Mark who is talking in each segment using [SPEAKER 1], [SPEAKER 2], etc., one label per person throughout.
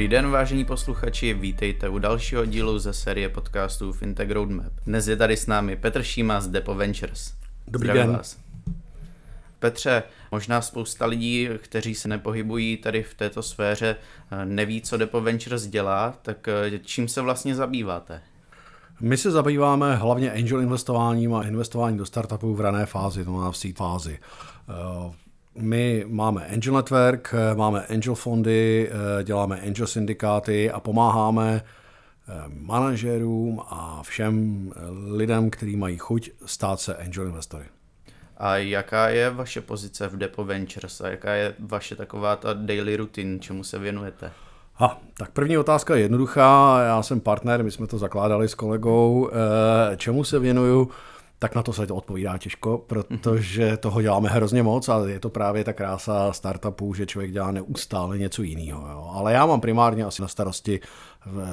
[SPEAKER 1] Dobrý den, vážení posluchači, vítejte u dalšího dílu ze série podcastů Fintech Roadmap. Dnes je tady s námi Petr Šíma z Depo Ventures.
[SPEAKER 2] Dobrý Zdravím den. Vás.
[SPEAKER 1] Petře, možná spousta lidí, kteří se nepohybují tady v této sféře, neví, co Depo Ventures dělá, tak čím se vlastně zabýváte?
[SPEAKER 2] My se zabýváme hlavně angel investováním a investováním do startupů v rané fázi, to má v seed fázi. My máme Angel Network, máme Angel fondy, děláme Angel syndikáty a pomáháme eh, manažerům a všem lidem, kteří mají chuť stát se angel investory.
[SPEAKER 1] A jaká je vaše pozice v Depo Ventures a jaká je vaše taková ta daily routine, čemu se věnujete?
[SPEAKER 2] Ha, tak první otázka je jednoduchá. Já jsem partner, my jsme to zakládali s kolegou. Eh, čemu se věnuju? Tak na to se to odpovídá těžko, protože toho děláme hrozně moc a je to právě ta krása startupů, že člověk dělá neustále něco jiného. Jo. Ale já mám primárně asi na starosti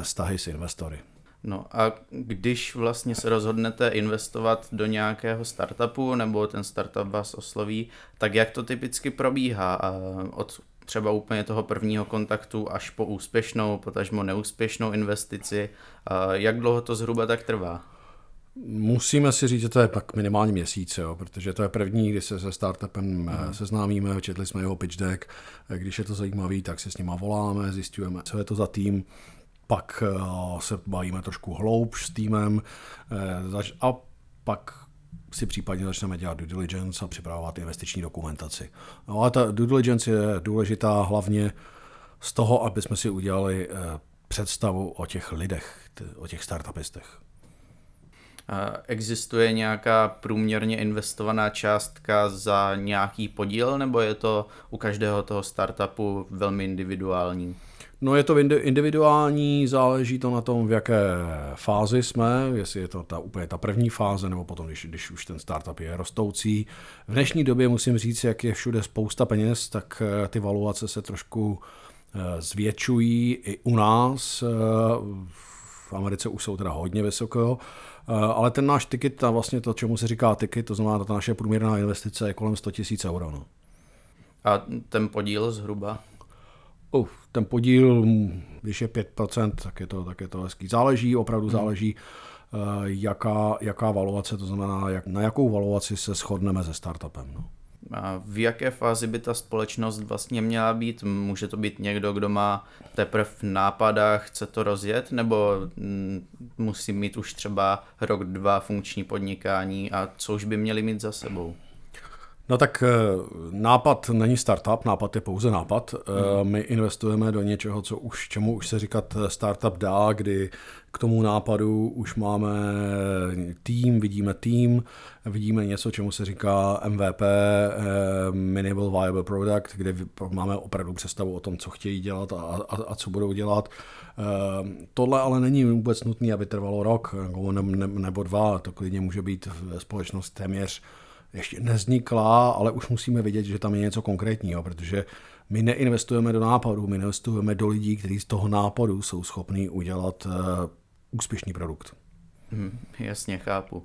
[SPEAKER 2] vztahy s investory.
[SPEAKER 1] No a když vlastně se rozhodnete investovat do nějakého startupu nebo ten startup vás osloví, tak jak to typicky probíhá od třeba úplně toho prvního kontaktu až po úspěšnou, potažmo neúspěšnou investici, jak dlouho to zhruba tak trvá?
[SPEAKER 2] Musíme si říct, že to je pak minimálně měsíc, jo, protože to je první, kdy se se startupem mm. seznámíme, četli jsme jeho pitch deck, když je to zajímavý, tak se s nima voláme, zjistujeme, co je to za tým, pak eh, se bavíme trošku hloubš s týmem eh, a pak si případně začneme dělat due diligence a připravovat investiční dokumentaci. No a ta due diligence je důležitá hlavně z toho, aby jsme si udělali představu o těch lidech, o těch startupistech.
[SPEAKER 1] Existuje nějaká průměrně investovaná částka za nějaký podíl, nebo je to u každého toho startupu velmi individuální?
[SPEAKER 2] No je to individuální, záleží to na tom, v jaké fázi jsme, jestli je to ta úplně ta první fáze, nebo potom, když, když už ten startup je rostoucí. V dnešní době musím říct, jak je všude spousta peněz, tak eh, ty valuace se trošku eh, zvětšují i u nás. Eh, v Americe už jsou teda hodně vysoko, ale ten náš ticket, a vlastně to, čemu se říká ticket, to znamená, ta naše průměrná investice je kolem 100 000 euro. No.
[SPEAKER 1] A ten podíl zhruba?
[SPEAKER 2] Uh, ten podíl, když je 5%, tak je to, tak je to hezký. Záleží, opravdu hmm. záleží, uh, jaká, jaká valuace, to znamená, jak, na jakou valuaci se shodneme se startupem. No.
[SPEAKER 1] V jaké fázi by ta společnost vlastně měla být? Může to být někdo, kdo má teprve nápad a chce to rozjet, nebo mm, musí mít už třeba rok, dva funkční podnikání a co už by měli mít za sebou?
[SPEAKER 2] No tak eh, nápad není startup, nápad je pouze nápad. Hmm. My investujeme do něčeho, co už, čemu už se říkat startup dá, kdy k tomu nápadu už máme tým, vidíme tým, vidíme něco, čemu se říká MVP, eh, Minimal Viable Product, kde máme opravdu představu o tom, co chtějí dělat a, a, a co budou dělat. Tohle ale není vůbec nutné, aby trvalo rok nebo dva, to klidně může být společnost téměř ještě neznikla, ale už musíme vidět, že tam je něco konkrétního, protože my neinvestujeme do nápadů, my investujeme do lidí, kteří z toho nápadu jsou schopní udělat uh, úspěšný produkt.
[SPEAKER 1] Hmm, jasně, chápu. Uh,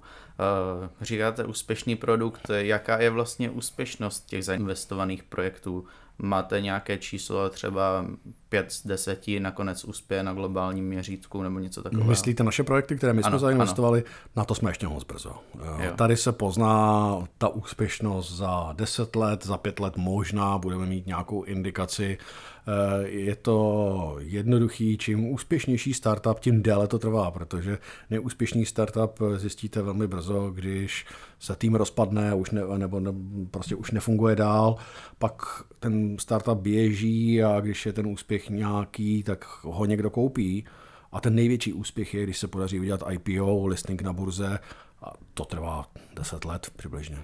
[SPEAKER 1] říkáte úspěšný produkt, jaká je vlastně úspěšnost těch zainvestovaných projektů? Máte nějaké číslo, třeba 5 z 10 nakonec uspěje na globálním měřítku nebo něco takového.
[SPEAKER 2] Myslíte naše projekty, které my jsme zainvestovali, ano. na to jsme ještě moc brzo. Jo. Tady se pozná ta úspěšnost za 10 let, za 5 let možná budeme mít nějakou indikaci, Eh, je to jednoduchý, čím úspěšnější startup, tím déle to trvá, protože neúspěšný startup zjistíte velmi brzo, když se tým rozpadne už ne, nebo ne, prostě už nefunguje dál, pak ten startup běží a když je ten úspěch nějaký, tak ho někdo koupí. A ten největší úspěch je, když se podaří udělat IPO, listing na burze, a to trvá 10 let přibližně.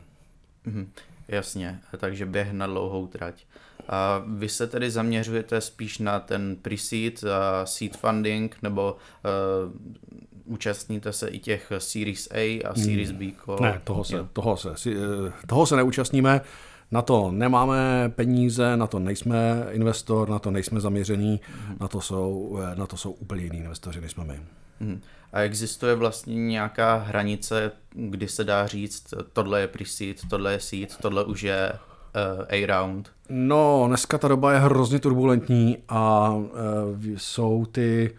[SPEAKER 1] Mm-hmm. Jasně, takže běh na dlouhou trať. A vy se tedy zaměřujete spíš na ten pre-seed seed funding, nebo uh, účastníte se i těch Series A a Series B?
[SPEAKER 2] Ko... Ne, toho se, toho, se, eh, toho se neúčastníme. Na to nemáme peníze, na to nejsme investor, na to nejsme zaměření, mm-hmm. na, to jsou, eh, na to jsou úplně jiní investoři, než jsme my.
[SPEAKER 1] Mm-hmm. A existuje vlastně nějaká hranice, kdy se dá říct, tohle je pre-seed, tohle je seed, tohle už je A-round?
[SPEAKER 2] No, dneska ta doba je hrozně turbulentní a uh, jsou ty uh,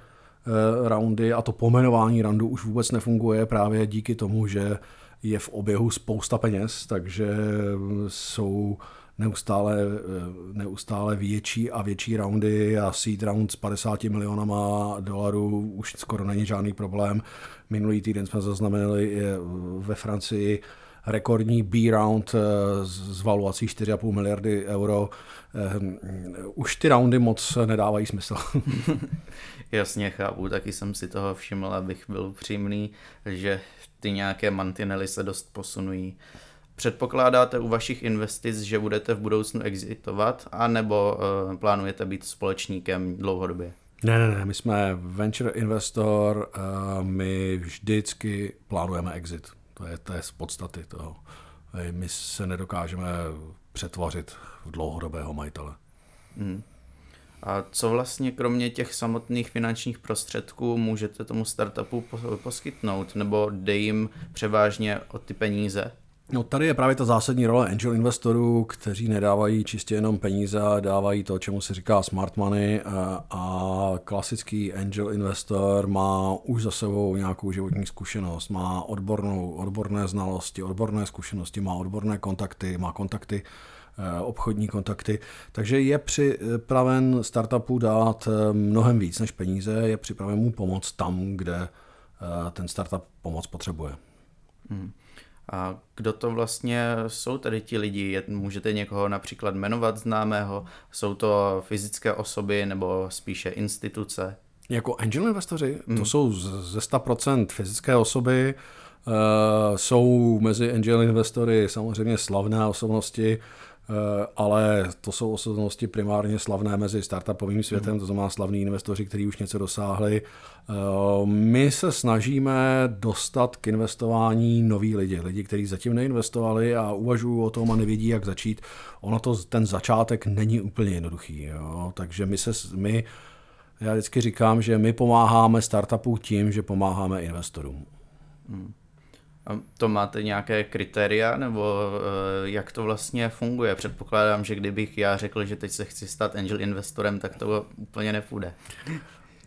[SPEAKER 2] roundy a to pomenování roundu už vůbec nefunguje právě díky tomu, že je v oběhu spousta peněz, takže jsou neustále, neustále větší a větší roundy a seed round s 50 milionama dolarů už skoro není žádný problém. Minulý týden jsme zaznamenali ve Francii rekordní B-round eh, s valuací 4,5 miliardy euro. Eh, už ty roundy moc nedávají smysl.
[SPEAKER 1] Jasně chápu, taky jsem si toho všiml, abych byl přímný, že ty nějaké mantinely se dost posunují. Předpokládáte u vašich investic, že budete v budoucnu exitovat, anebo uh, plánujete být společníkem dlouhodobě?
[SPEAKER 2] Ne, ne, ne, my jsme venture investor, uh, my vždycky plánujeme exit. To je, to je z podstaty toho. My se nedokážeme přetvořit v dlouhodobého majitele. Hmm.
[SPEAKER 1] A co vlastně kromě těch samotných finančních prostředků můžete tomu startupu poskytnout? Nebo dej jim převážně o ty peníze?
[SPEAKER 2] No tady je právě ta zásadní role angel investorů, kteří nedávají čistě jenom peníze, dávají to, čemu se říká smart money a, klasický angel investor má už za sebou nějakou životní zkušenost, má odbornou, odborné znalosti, odborné zkušenosti, má odborné kontakty, má kontakty eh, obchodní kontakty, takže je připraven startupu dát eh, mnohem víc než peníze, je připraven mu pomoct tam, kde eh, ten startup pomoc potřebuje. Hmm.
[SPEAKER 1] A kdo to vlastně jsou tady ti lidi? Můžete někoho například jmenovat známého? Jsou to fyzické osoby nebo spíše instituce?
[SPEAKER 2] Jako angel investoři? Hmm. To jsou ze 100% fyzické osoby, uh, jsou mezi angel investory samozřejmě slavné osobnosti, ale to jsou osobnosti primárně slavné mezi startupovým světem, to znamená slavní investoři, kteří už něco dosáhli. Eh, my se snažíme dostat k investování noví lidi, lidi, kteří zatím neinvestovali a uvažují o tom a nevědí, jak začít. Ono to, ten začátek není úplně jednoduchý, jo? takže my se, my, já vždycky říkám, že my pomáháme startupům tím, že pomáháme investorům. Hmm.
[SPEAKER 1] To máte nějaké kritéria, nebo uh, jak to vlastně funguje? Předpokládám, že kdybych já řekl, že teď se chci stát angel investorem, tak to úplně nepůjde.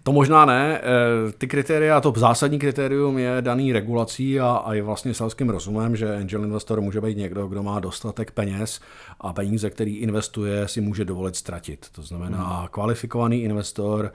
[SPEAKER 2] To možná ne. Eh, ty kritéria, to zásadní kritérium je daný regulací a, a je vlastně selským rozumem, že angel investor může být někdo, kdo má dostatek peněz a peníze, který investuje, si může dovolit ztratit. To znamená hmm. kvalifikovaný investor,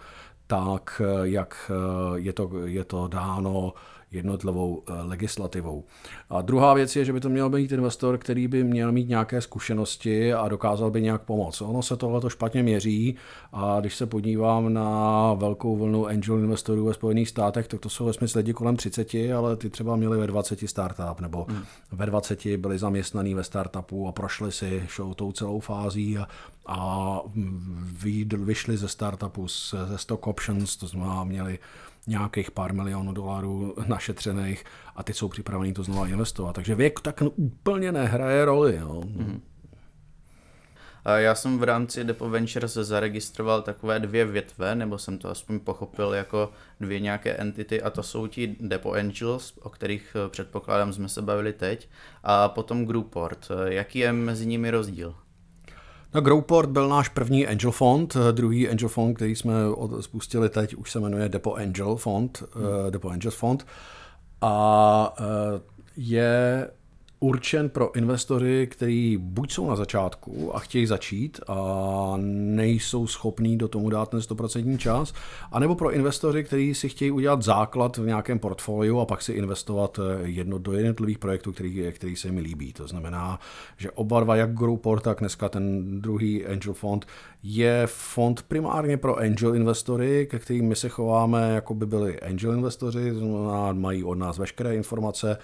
[SPEAKER 2] tak eh, jak je to, je to dáno jednotlivou eh, legislativou. A druhá věc je, že by to měl být investor, který by měl mít nějaké zkušenosti a dokázal by nějak pomoct. Ono se tohle špatně měří a když se podívám na velkou vlnu angel investorů ve Spojených státech, tak to jsou ve smyslu lidi kolem 30, ale ty třeba měli ve 20 startup nebo hmm. ve 20 byli zaměstnaní ve startupu a prošli si show tou celou fází a, a vyšli ze startupu ze stock options, to znamená měli nějakých pár milionů dolarů našetřených a ty jsou připraveni to znovu investovat. Takže věk tak úplně nehraje roli. Jo. Mm-hmm.
[SPEAKER 1] Já jsem v rámci Depo Ventures zaregistroval takové dvě větve, nebo jsem to aspoň pochopil jako dvě nějaké entity, a to jsou ti Depo Angels, o kterých eh, předpokládám jsme se bavili teď, a potom Grouport. Jaký je mezi nimi rozdíl?
[SPEAKER 2] No, Growport byl náš první angel fond, druhý angel fond, který jsme spustili teď, už se jmenuje Depo Angel fond, hmm. uh, Depo Angels fond. A uh, je určen pro investory, kteří buď jsou na začátku a chtějí začít a nejsou schopní do tomu dát ten 100% čas, anebo pro investory, kteří si chtějí udělat základ v nějakém portfoliu a pak si investovat eh, jedno do jednotlivých projektů, který, který se mi líbí. To znamená, že oba dva, jak Growport, tak dneska ten druhý Angel Fond, je fond primárně pro angel investory, ke kterým my se chováme, jako by byli angel investoři, mají od nás veškeré informace,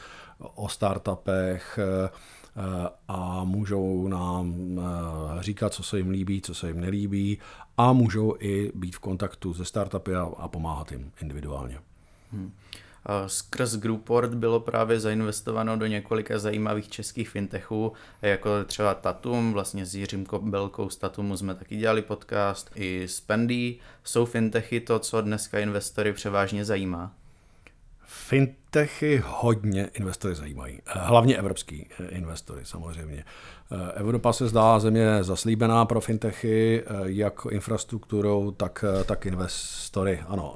[SPEAKER 2] o startupech eh, eh, a můžou nám eh, říkat, co se jim líbí, co se jim nelíbí a můžou i být v kontaktu se startupy a, pomáhat jim individuálně. Hmm.
[SPEAKER 1] Skrz Grouport bylo právě zainvestováno do několika zajímavých českých fintechů, jako třeba Tatum, vlastně s Jiřím Kobelkou z Tatumu jsme taky dělali podcast, i Spendy. Jsou fintechy to, co dneska investory převážně zajímá?
[SPEAKER 2] Fintechy hodně investory zajímají, hlavně evropský investory samozřejmě. Evropa se zdá země zaslíbená pro fintechy, jak infrastrukturou, tak, tak investory. Ano,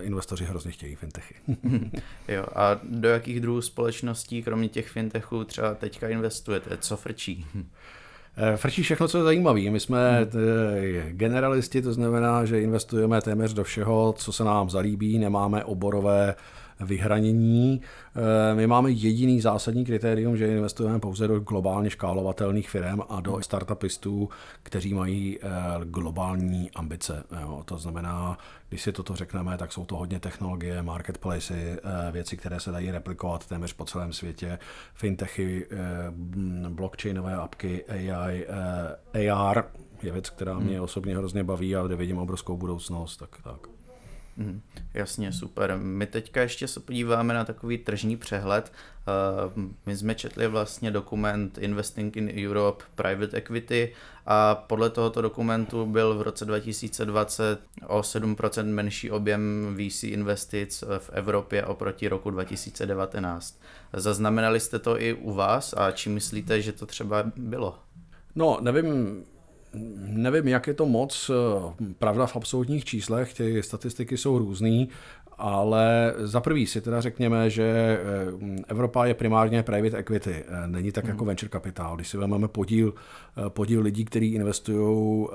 [SPEAKER 2] investoři hrozně chtějí fintechy.
[SPEAKER 1] jo, a do jakých druhů společností, kromě těch fintechů, třeba teďka investujete? Co frčí?
[SPEAKER 2] Frčí všechno, co je zajímavé. My jsme hmm. generalisti, to znamená, že investujeme téměř do všeho, co se nám zalíbí, nemáme oborové vyhranění. Eh, my máme jediný zásadní kritérium, že investujeme pouze do globálně škálovatelných firm a do startupistů, kteří mají eh, globální ambice. To znamená, když si toto řekneme, tak jsou to hodně technologie, marketplace, eh, věci, které se dají replikovat téměř po celém světě, fintechy, blockchainové apky, AI, AR je věc, která mě hmm. osobně hrozně baví a kde vidím obrovskou budoucnost. Tak, tak.
[SPEAKER 1] Mm, jasně, super. My teďka ještě se podíváme na takový tržní přehled. Uh, my jsme četli vlastně dokument Investing in Europe Private Equity a podle tohoto dokumentu byl v roce 2020 o 7% menší objem VC investic v Evropě oproti roku 2019. Zaznamenali jste to i u vás a či myslíte, že to třeba bylo?
[SPEAKER 2] No, nevím, Nevím, jak je to moc eh, pravda v absolutních číslech, ty statistiky jsou různý, ale za prvý si teda řekněme, že eh, Evropa je primárně private equity, eh, není tak hmm. jako venture capital. Když si vezmeme podíl, eh, podíl lidí, kteří investují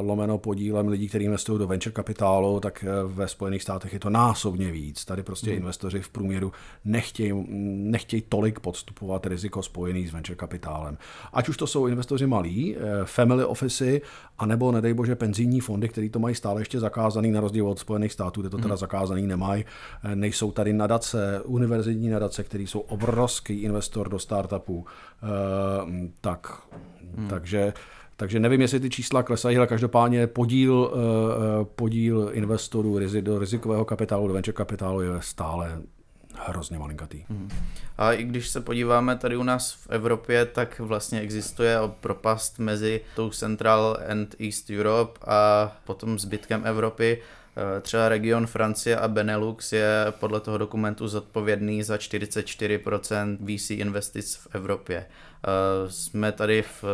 [SPEAKER 2] lomeno podílem lidí, kteří investují do venture kapitálu, tak ve Spojených státech je to násobně víc. Tady prostě hmm. investoři v průměru nechtějí, nechtějí tolik podstupovat riziko spojený s venture kapitálem. Ať už to jsou investoři malí, family office, anebo nedej bože penzijní fondy, které to mají stále ještě zakázaný na rozdíl od Spojených států, kde to teda hmm. zakázaný nemají. Eh, nejsou tady nadace, univerzitní nadace, které jsou obrovský investor do startupů. Eh, tak, hmm. takže takže nevím, jestli ty čísla klesají, ale každopádně podíl, eh, podíl investorů do rizikového kapitálu, do venture kapitálu je stále hrozně malinkatý. Hmm.
[SPEAKER 1] A i když se podíváme tady u nás v Evropě, tak vlastně existuje propast mezi tou Central and East Europe a potom zbytkem Evropy. Eh, třeba region Francie a Benelux je podle toho dokumentu zodpovědný za 44% VC investic v Evropě. Eh, jsme tady v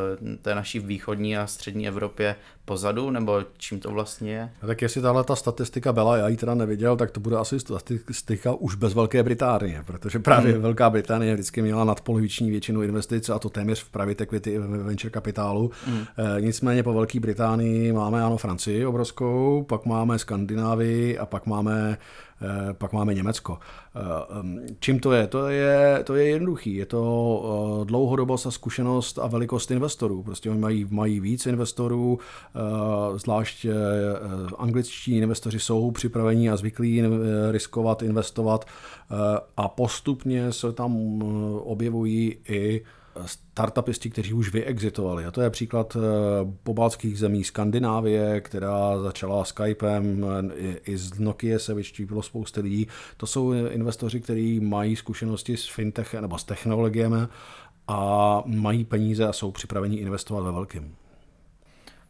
[SPEAKER 1] té naší východní a střední Evropě pozadu, nebo čím to vlastně je?
[SPEAKER 2] Tak jestli tahle ta statistika byla, já ji teda neviděl, tak to bude asi statistika už bez Velké Británie, protože právě hmm. Velká Británie vždycky měla nadpoloviční většinu investic a to téměř v private equity ve venture kapitálu. Hmm. E, nicméně po Velké Británii máme ano Francii obrovskou, pak máme Skandinávii a pak máme Eh, pak máme Německo. Eh, čím to je? To je, to je jednoduchý. Je to eh, dlouhodobost a zkušenost a velikost investorů. Prostě oni mají, mají víc investorů, zvlášť angličtí investoři jsou připraveni a zvyklí riskovat, investovat a postupně se tam objevují i startupisti, kteří už vyexitovali. A to je příklad eh, pobaltských zemí Skandinávie, která začala Skypem, i z Nokia se vyštípilo spousty lidí. To jsou investoři, kteří mají zkušenosti s fintech nebo s technologiemi a mají peníze a jsou připraveni investovat ve velkým.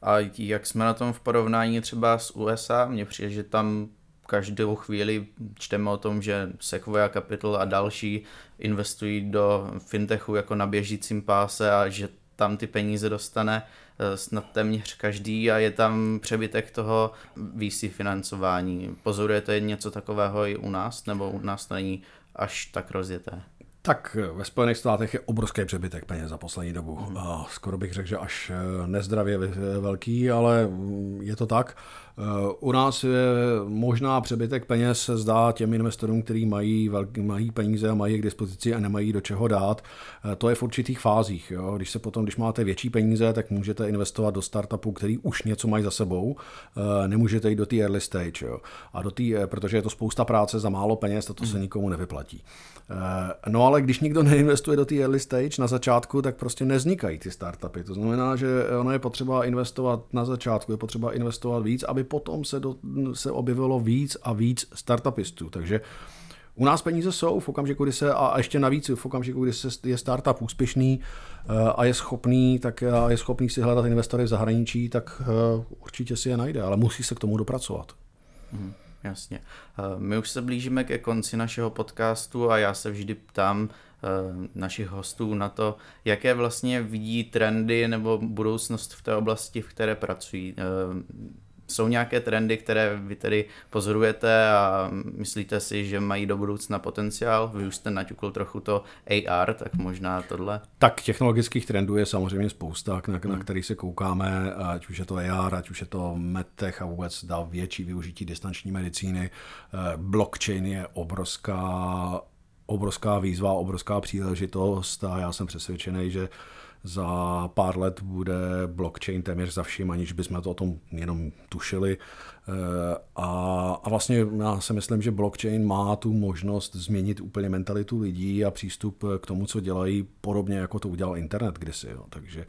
[SPEAKER 1] A jak jsme na tom v porovnání třeba s USA? Mně přijde, že tam každou chvíli čteme o tom, že Sequoia Capital a další investují do fintechu jako na běžícím páse a že tam ty peníze dostane eh, snad téměř každý a je tam přebytek toho VC financování. Pozorujete něco takového i u nás, nebo u nás to není až tak rozjeté?
[SPEAKER 2] Tak ve Spojených státech je obrovský přebytek peněz za poslední dobu. Mm. Skoro bych řekl, že až eh, nezdravě velký, ale mm, je to tak. Eh, u nás je možná přebytek peněz se zdá těm investorům, kteří mají, velký, mají peníze a mají k dispozici a nemají do čeho dát. Eh, to je v určitých fázích. Jo. Když se potom, když máte větší peníze, tak můžete investovat do startupů, který už něco mají za sebou. Eh, nemůžete jít do té early stage. Jo. A do tý, protože je to spousta práce za málo peněz a to se hmm. nikomu nevyplatí. No ale když nikdo neinvestuje do té early stage na začátku, tak prostě nevznikají ty startupy. To znamená, že ono je potřeba investovat na začátku, je potřeba investovat víc, aby potom se, do, se objevilo víc a víc startupistů. Takže u nás peníze jsou v okamžiku, kdy se, a ještě navíc v okamžiku, kdy se je startup úspěšný eh, a je schopný, tak a je schopný si hledat investory v zahraničí, tak eh, určitě si je najde, ale musí se k tomu dopracovat.
[SPEAKER 1] Hmm. Jasně. My už se blížíme ke konci našeho podcastu a já se vždy ptám našich hostů na to, jaké vlastně vidí trendy nebo budoucnost v té oblasti, v které pracují. Jsou nějaké trendy, které vy tedy pozorujete a myslíte si, že mají do budoucna potenciál? Vy už jste naťukl trochu to AR, tak možná tohle.
[SPEAKER 2] Tak technologických trendů je samozřejmě spousta, na, na hmm. který se koukáme, ať už je to AR, ať už je to medtech a vůbec dá větší využití distanční medicíny. Eh, blockchain je obrovská obrovská výzva, obrovská příležitost a já jsem přesvědčený, že za pár let bude blockchain téměř za vším, aniž bychom to o tom jenom tušili. Eh, a, a vlastně já si myslím, že blockchain má tu možnost změnit úplně mentalitu lidí a přístup k tomu, co dělají, podobně jako to udělal internet kdysi. Jo. Takže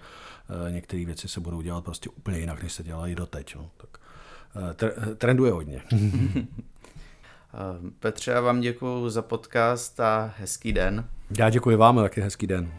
[SPEAKER 2] eh, některé věci se budou dělat prostě úplně jinak, než se dělají doteď. Jo. Tak, eh, trenduje hodně.
[SPEAKER 1] Petře, já vám děkuji za podcast a hezký den.
[SPEAKER 2] Já děkuji vám, taky hezký den.